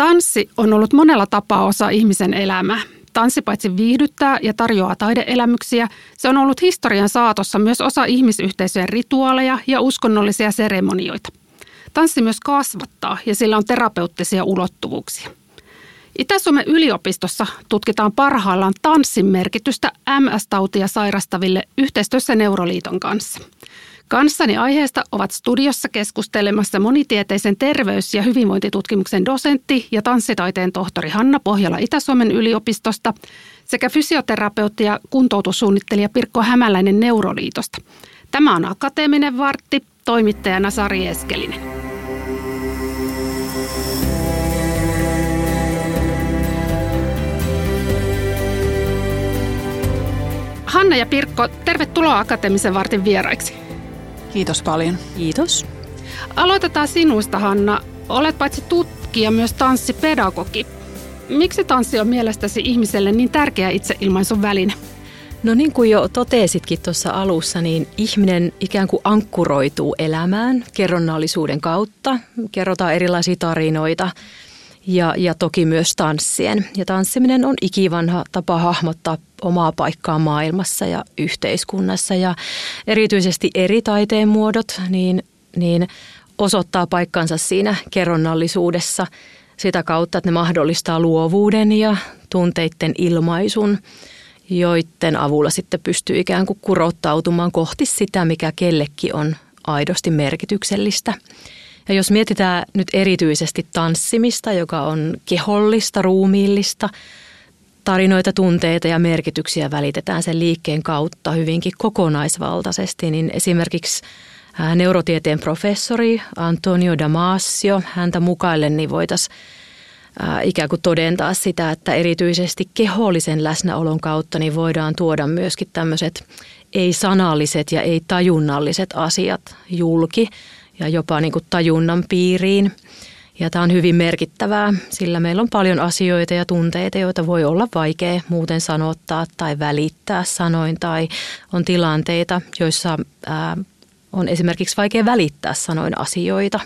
Tanssi on ollut monella tapaa osa ihmisen elämää. Tanssi paitsi viihdyttää ja tarjoaa taideelämyksiä, se on ollut historian saatossa myös osa ihmisyhteisöjen rituaaleja ja uskonnollisia seremonioita. Tanssi myös kasvattaa ja sillä on terapeuttisia ulottuvuuksia. Itä-Suomen yliopistossa tutkitaan parhaillaan tanssin merkitystä MS-tautia sairastaville yhteistyössä Neuroliiton kanssa. Kanssani aiheesta ovat studiossa keskustelemassa monitieteisen terveys- ja hyvinvointitutkimuksen dosentti ja tanssitaiteen tohtori Hanna Pohjola Itä-Suomen yliopistosta sekä fysioterapeutti ja kuntoutussuunnittelija Pirkko Hämäläinen Neuroliitosta. Tämä on Akateeminen vartti, toimittajana Sari Eskelinen. Hanna ja Pirkko, tervetuloa Akateemisen vartin vieraiksi. Kiitos paljon. Kiitos. Aloitetaan sinusta, Hanna. Olet paitsi tutkija myös tanssipedagogi. Miksi tanssi on mielestäsi ihmiselle niin tärkeä itseilmaisun väline? No niin kuin jo totesitkin tuossa alussa, niin ihminen ikään kuin ankkuroituu elämään kerronnallisuuden kautta. Kerrotaan erilaisia tarinoita ja, ja toki myös tanssien. Ja tanssiminen on ikivanha tapa hahmottaa omaa paikkaa maailmassa ja yhteiskunnassa. Ja erityisesti eri taiteen muodot niin, niin osoittaa paikkansa siinä kerronnallisuudessa sitä kautta, että ne mahdollistaa luovuuden ja tunteiden ilmaisun, joiden avulla sitten pystyy ikään kuin kurottautumaan kohti sitä, mikä kellekin on aidosti merkityksellistä. Ja jos mietitään nyt erityisesti tanssimista, joka on kehollista, ruumiillista, tarinoita, tunteita ja merkityksiä välitetään sen liikkeen kautta hyvinkin kokonaisvaltaisesti, niin esimerkiksi neurotieteen professori Antonio Damasio, häntä mukaillen, niin voitaisiin ikään kuin todentaa sitä, että erityisesti kehollisen läsnäolon kautta niin voidaan tuoda myöskin tämmöiset ei-sanalliset ja ei-tajunnalliset asiat julki ja jopa niin kuin tajunnan piiriin – ja tämä on hyvin merkittävää, sillä meillä on paljon asioita ja tunteita, joita voi olla vaikea muuten sanottaa tai välittää sanoin. Tai on tilanteita, joissa ää, on esimerkiksi vaikea välittää sanoin asioita.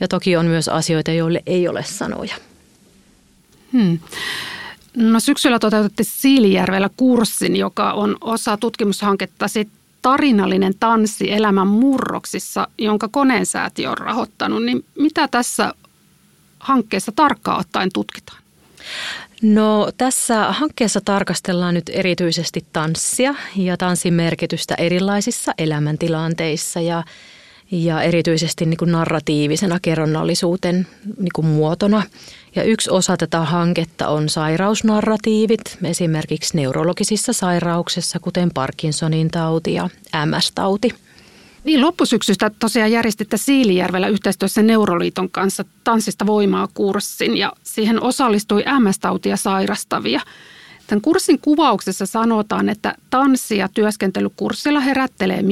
Ja toki on myös asioita, joille ei ole sanoja. Hmm. No syksyllä toteutettiin Siilijärvellä kurssin, joka on osa tutkimushanketta sit tarinallinen tanssi elämän murroksissa, jonka koneensäätiö on rahoittanut. Niin mitä tässä hankkeessa tarkkaan ottaen tutkitaan? No tässä hankkeessa tarkastellaan nyt erityisesti tanssia ja tanssin merkitystä erilaisissa elämäntilanteissa ja, ja erityisesti niin kuin narratiivisena kerronnallisuuten niin kuin muotona. Ja yksi osa tätä hanketta on sairausnarratiivit, esimerkiksi neurologisissa sairauksissa, kuten Parkinsonin tauti ja MS-tauti – niin, loppusyksystä tosiaan järjestitte Siilijärvellä yhteistyössä Neuroliiton kanssa tanssista voimaa kurssin ja siihen osallistui MS-tautia sairastavia. Tämän kurssin kuvauksessa sanotaan, että tanssi- ja työskentelykurssilla herättelee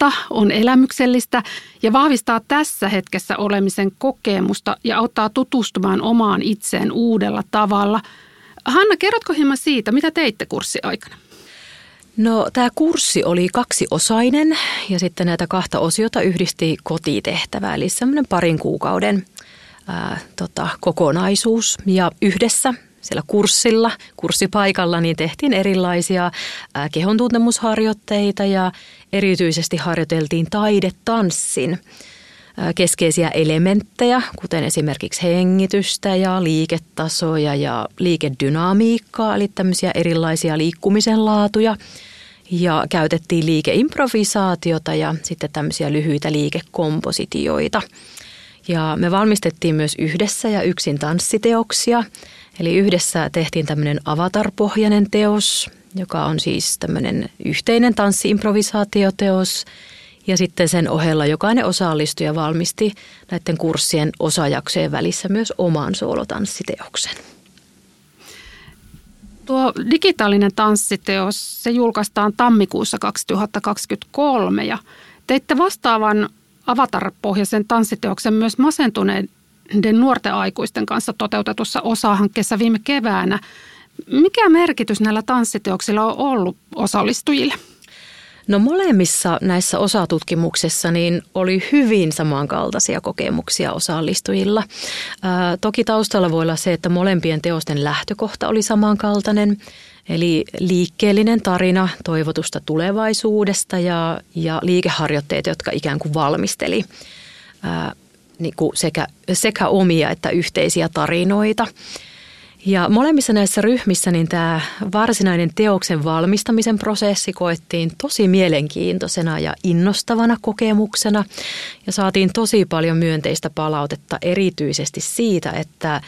mielikuvituksesta, on elämyksellistä ja vahvistaa tässä hetkessä olemisen kokemusta ja auttaa tutustumaan omaan itseen uudella tavalla. Hanna, kerrotko hieman siitä, mitä teitte kurssi aikana? No tämä kurssi oli kaksiosainen ja sitten näitä kahta osiota yhdisti kotitehtävä, eli semmoinen parin kuukauden ää, tota, kokonaisuus. Ja yhdessä siellä kurssilla, kurssipaikalla, niin tehtiin erilaisia kehontuntemusharjoitteita ja erityisesti harjoiteltiin taidetanssin keskeisiä elementtejä, kuten esimerkiksi hengitystä ja liiketasoja ja liikedynamiikkaa, eli tämmöisiä erilaisia liikkumisen laatuja. Ja käytettiin liikeimprovisaatiota ja sitten tämmöisiä lyhyitä liikekompositioita. Ja me valmistettiin myös yhdessä ja yksin tanssiteoksia. Eli yhdessä tehtiin tämmöinen avatarpohjainen teos, joka on siis tämmöinen yhteinen tanssiimprovisaatioteos – ja sitten sen ohella jokainen osallistuja valmisti näiden kurssien osajaksojen välissä myös oman soolotanssiteoksen. Tuo digitaalinen tanssiteos, se julkaistaan tammikuussa 2023 ja teitte vastaavan avatar-pohjaisen tanssiteoksen myös masentuneiden nuorten aikuisten kanssa toteutetussa osahankkeessa viime keväänä. Mikä merkitys näillä tanssiteoksilla on ollut osallistujille? No molemmissa näissä osatutkimuksissa niin oli hyvin samankaltaisia kokemuksia osallistujilla. Ää, toki taustalla voi olla se, että molempien teosten lähtökohta oli samankaltainen, eli liikkeellinen tarina toivotusta tulevaisuudesta ja, ja liikeharjoitteet, jotka ikään kuin valmisteli ää, niin kuin sekä, sekä omia että yhteisiä tarinoita. Ja molemmissa näissä ryhmissä niin tämä varsinainen teoksen valmistamisen prosessi koettiin tosi mielenkiintoisena ja innostavana kokemuksena. Ja saatiin tosi paljon myönteistä palautetta erityisesti siitä, että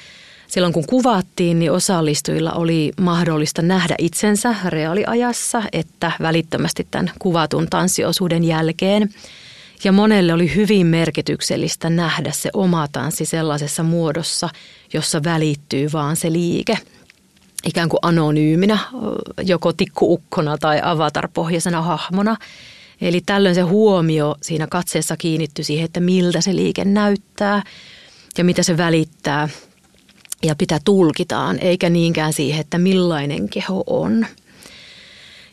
silloin kun kuvattiin, niin osallistujilla oli mahdollista nähdä itsensä reaaliajassa, että välittömästi tämän kuvatun tanssiosuuden jälkeen – ja monelle oli hyvin merkityksellistä nähdä se oma tanssi sellaisessa muodossa, jossa välittyy vaan se liike. Ikään kuin anonyyminä, joko tikkuukkona tai avatarpohjaisena hahmona. Eli tällöin se huomio siinä katseessa kiinnittyi siihen, että miltä se liike näyttää ja mitä se välittää ja mitä tulkitaan, eikä niinkään siihen, että millainen keho on –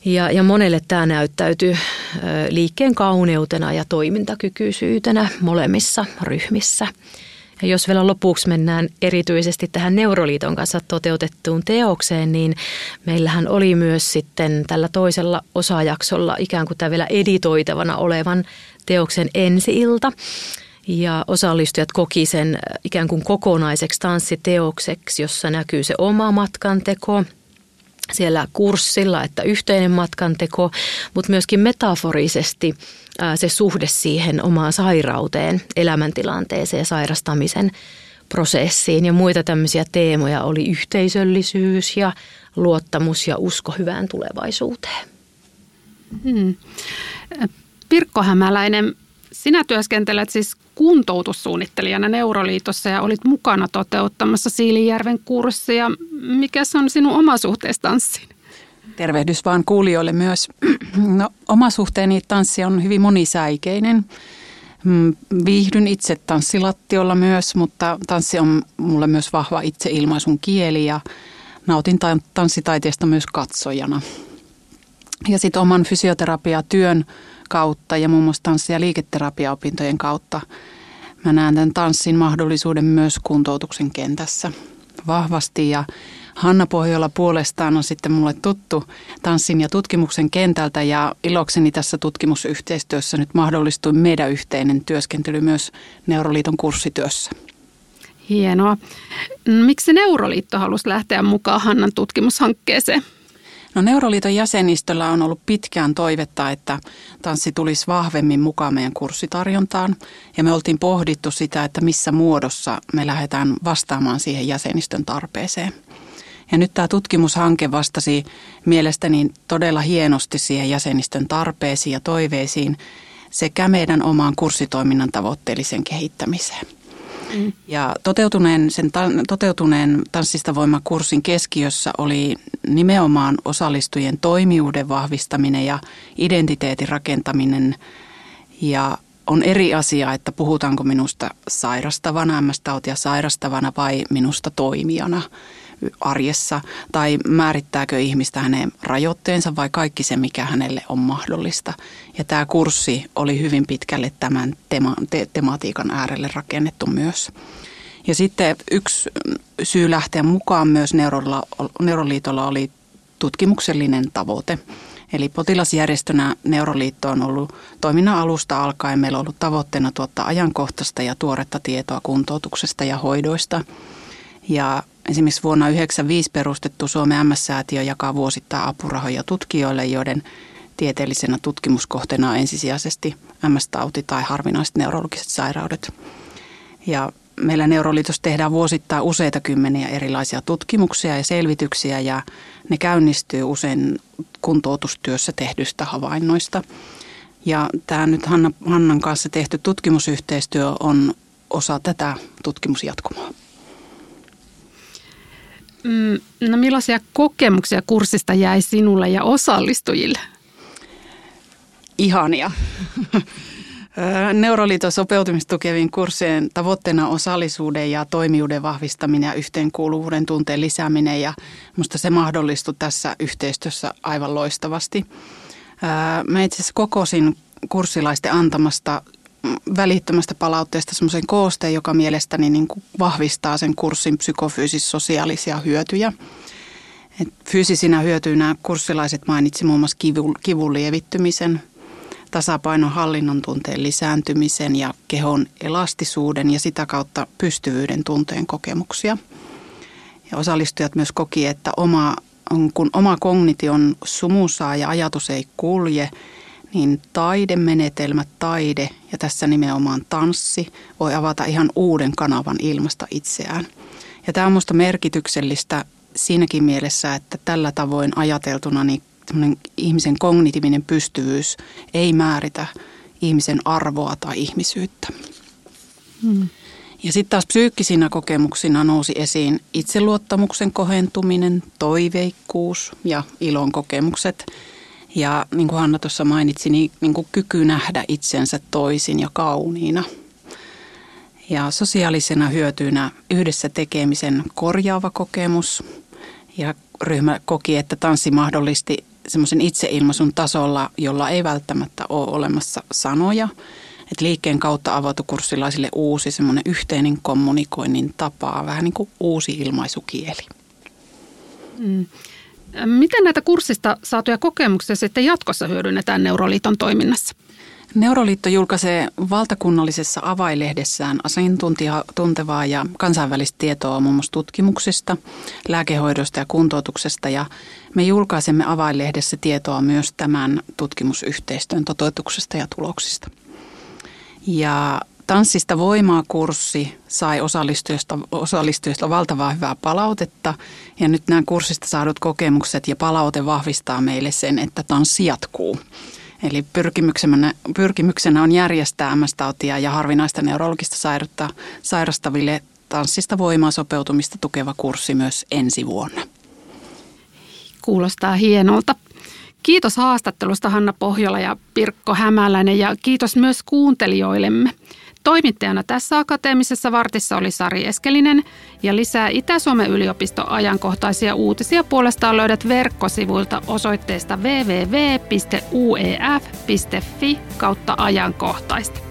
ja, ja monelle tämä näyttäytyy liikkeen kauneutena ja toimintakykyisyytenä molemmissa ryhmissä. Ja jos vielä lopuksi mennään erityisesti tähän Neuroliiton kanssa toteutettuun teokseen, niin meillähän oli myös sitten tällä toisella osajaksolla ikään kuin tämä vielä editoitavana olevan teoksen ensi-ilta. Ja osallistujat koki sen ikään kuin kokonaiseksi tanssiteokseksi, jossa näkyy se oma matkanteko – siellä kurssilla, että yhteinen matkanteko, mutta myöskin metaforisesti se suhde siihen omaan sairauteen, elämäntilanteeseen sairastamisen prosessiin. Ja muita tämmöisiä teemoja oli yhteisöllisyys ja luottamus ja usko hyvään tulevaisuuteen. Hmm. Pirkko Hämäläinen, sinä työskentelet siis kuntoutussuunnittelijana Neuroliitossa ja olit mukana toteuttamassa Siilijärven kurssia. Mikä on sinun oma suhteesi tanssiin? Tervehdys vaan kuulijoille myös. No, oma suhteeni tanssi on hyvin monisäikeinen. Mm, viihdyn itse tanssilattiolla myös, mutta tanssi on mulle myös vahva itseilmaisun kieli ja nautin tanssitaiteesta myös katsojana. Ja sitten oman fysioterapiatyön kautta ja muun muassa tanssi- ja liiketerapiaopintojen kautta mä näen tämän tanssin mahdollisuuden myös kuntoutuksen kentässä vahvasti ja Hanna Pohjola puolestaan on sitten mulle tuttu tanssin ja tutkimuksen kentältä ja ilokseni tässä tutkimusyhteistyössä nyt mahdollistui meidän yhteinen työskentely myös Neuroliiton kurssityössä. Hienoa. Miksi Neuroliitto halusi lähteä mukaan Hannan tutkimushankkeeseen? No Neuroliiton jäsenistöllä on ollut pitkään toivetta, että tanssi tulisi vahvemmin mukaan meidän kurssitarjontaan. Ja me oltiin pohdittu sitä, että missä muodossa me lähdetään vastaamaan siihen jäsenistön tarpeeseen. Ja nyt tämä tutkimushanke vastasi mielestäni todella hienosti siihen jäsenistön tarpeisiin ja toiveisiin sekä meidän omaan kurssitoiminnan tavoitteellisen kehittämiseen. Mm. Ja toteutuneen, sen toteutuneen tanssista voimakurssin keskiössä oli nimenomaan osallistujien toimijuuden vahvistaminen ja identiteetin rakentaminen. Ja on eri asia, että puhutaanko minusta sairastavana, MS-tautia sairastavana vai minusta toimijana arjessa, tai määrittääkö ihmistä hänen rajoitteensa vai kaikki se, mikä hänelle on mahdollista. Ja tämä kurssi oli hyvin pitkälle tämän tema- te- tematiikan äärelle rakennettu myös. Ja sitten yksi syy lähteä mukaan myös Neurola- Neuroliitolla oli tutkimuksellinen tavoite. Eli potilasjärjestönä Neuroliitto on ollut toiminnan alusta alkaen. Meillä on ollut tavoitteena tuottaa ajankohtaista ja tuoretta tietoa kuntoutuksesta ja hoidoista. Ja esimerkiksi vuonna 1995 perustettu Suomen MS-säätiö jakaa vuosittain apurahoja tutkijoille, joiden tieteellisenä tutkimuskohteena on ensisijaisesti MS-tauti tai harvinaiset neurologiset sairaudet. Ja meillä Neuroliitossa tehdään vuosittain useita kymmeniä erilaisia tutkimuksia ja selvityksiä ja ne käynnistyy usein kuntoutustyössä tehdyistä havainnoista. Ja tämä nyt Hanna, Hannan kanssa tehty tutkimusyhteistyö on osa tätä tutkimusjatkumoa. Mm, no millaisia kokemuksia kurssista jäi sinulle ja osallistujille? Ihania. Neuroliiton sopeutumistukevien kurssien tavoitteena on osallisuuden ja toimijuuden vahvistaminen ja yhteenkuuluvuuden tunteen lisääminen ja minusta se mahdollistui tässä yhteistyössä aivan loistavasti. Mä itse asiassa kokosin kurssilaisten antamasta välittömästä palautteesta semmoisen koosteen, joka mielestäni niin kuin vahvistaa sen kurssin psykofyysis-sosiaalisia hyötyjä. Et fyysisinä hyötyinä kurssilaiset mainitsi muun muassa kivun lievittymisen, tasapainon hallinnon tunteen lisääntymisen ja kehon elastisuuden ja sitä kautta pystyvyyden tunteen kokemuksia. Ja osallistujat myös koki, että oma, kun oma kognition sumusaa ja ajatus ei kulje, niin taidemenetelmät, taide ja tässä nimenomaan tanssi voi avata ihan uuden kanavan ilmasta itseään. Ja tämä on minusta merkityksellistä siinäkin mielessä, että tällä tavoin ajateltuna niin ihmisen kognitiivinen pystyvyys ei määritä ihmisen arvoa tai ihmisyyttä. Hmm. Ja sitten taas psyykkisinä kokemuksina nousi esiin itseluottamuksen kohentuminen, toiveikkuus ja ilon kokemukset. Ja niin kuin Hanna tuossa mainitsi, niin, niin kuin kyky nähdä itsensä toisin ja kauniina. Ja sosiaalisena hyötynä yhdessä tekemisen korjaava kokemus. Ja ryhmä koki, että tanssi mahdollisti semmoisen itseilmaisun tasolla, jolla ei välttämättä ole olemassa sanoja. Et liikkeen kautta avautu kurssilaisille uusi semmoinen yhteinen kommunikoinnin tapa, vähän niin kuin uusi ilmaisukieli. Mm. Miten näitä kurssista saatuja kokemuksia sitten jatkossa hyödynnetään Neuroliiton toiminnassa? Neuroliitto julkaisee valtakunnallisessa availehdessään asiantuntevaa ja kansainvälistä tietoa muun muassa tutkimuksista, lääkehoidosta ja kuntoutuksesta ja me julkaisemme availehdessä tietoa myös tämän tutkimusyhteistyön toteutuksesta ja tuloksista. Ja Tanssista voimaa kurssi sai osallistujista, osallistujista valtavaa hyvää palautetta ja nyt nämä kurssista saadut kokemukset ja palaute vahvistaa meille sen, että tanssi jatkuu. Eli pyrkimyksenä, pyrkimyksenä on järjestää MS-tautia ja harvinaista neurologista sairautta sairastaville tanssista voimaa sopeutumista tukeva kurssi myös ensi vuonna. Kuulostaa hienolta. Kiitos haastattelusta Hanna Pohjola ja Pirkko Hämäläinen ja kiitos myös kuuntelijoillemme. Toimittajana tässä akateemisessa vartissa oli Sari Eskelinen ja lisää Itä-Suomen yliopiston ajankohtaisia uutisia puolestaan löydät verkkosivuilta osoitteesta www.uef.fi kautta ajankohtaista.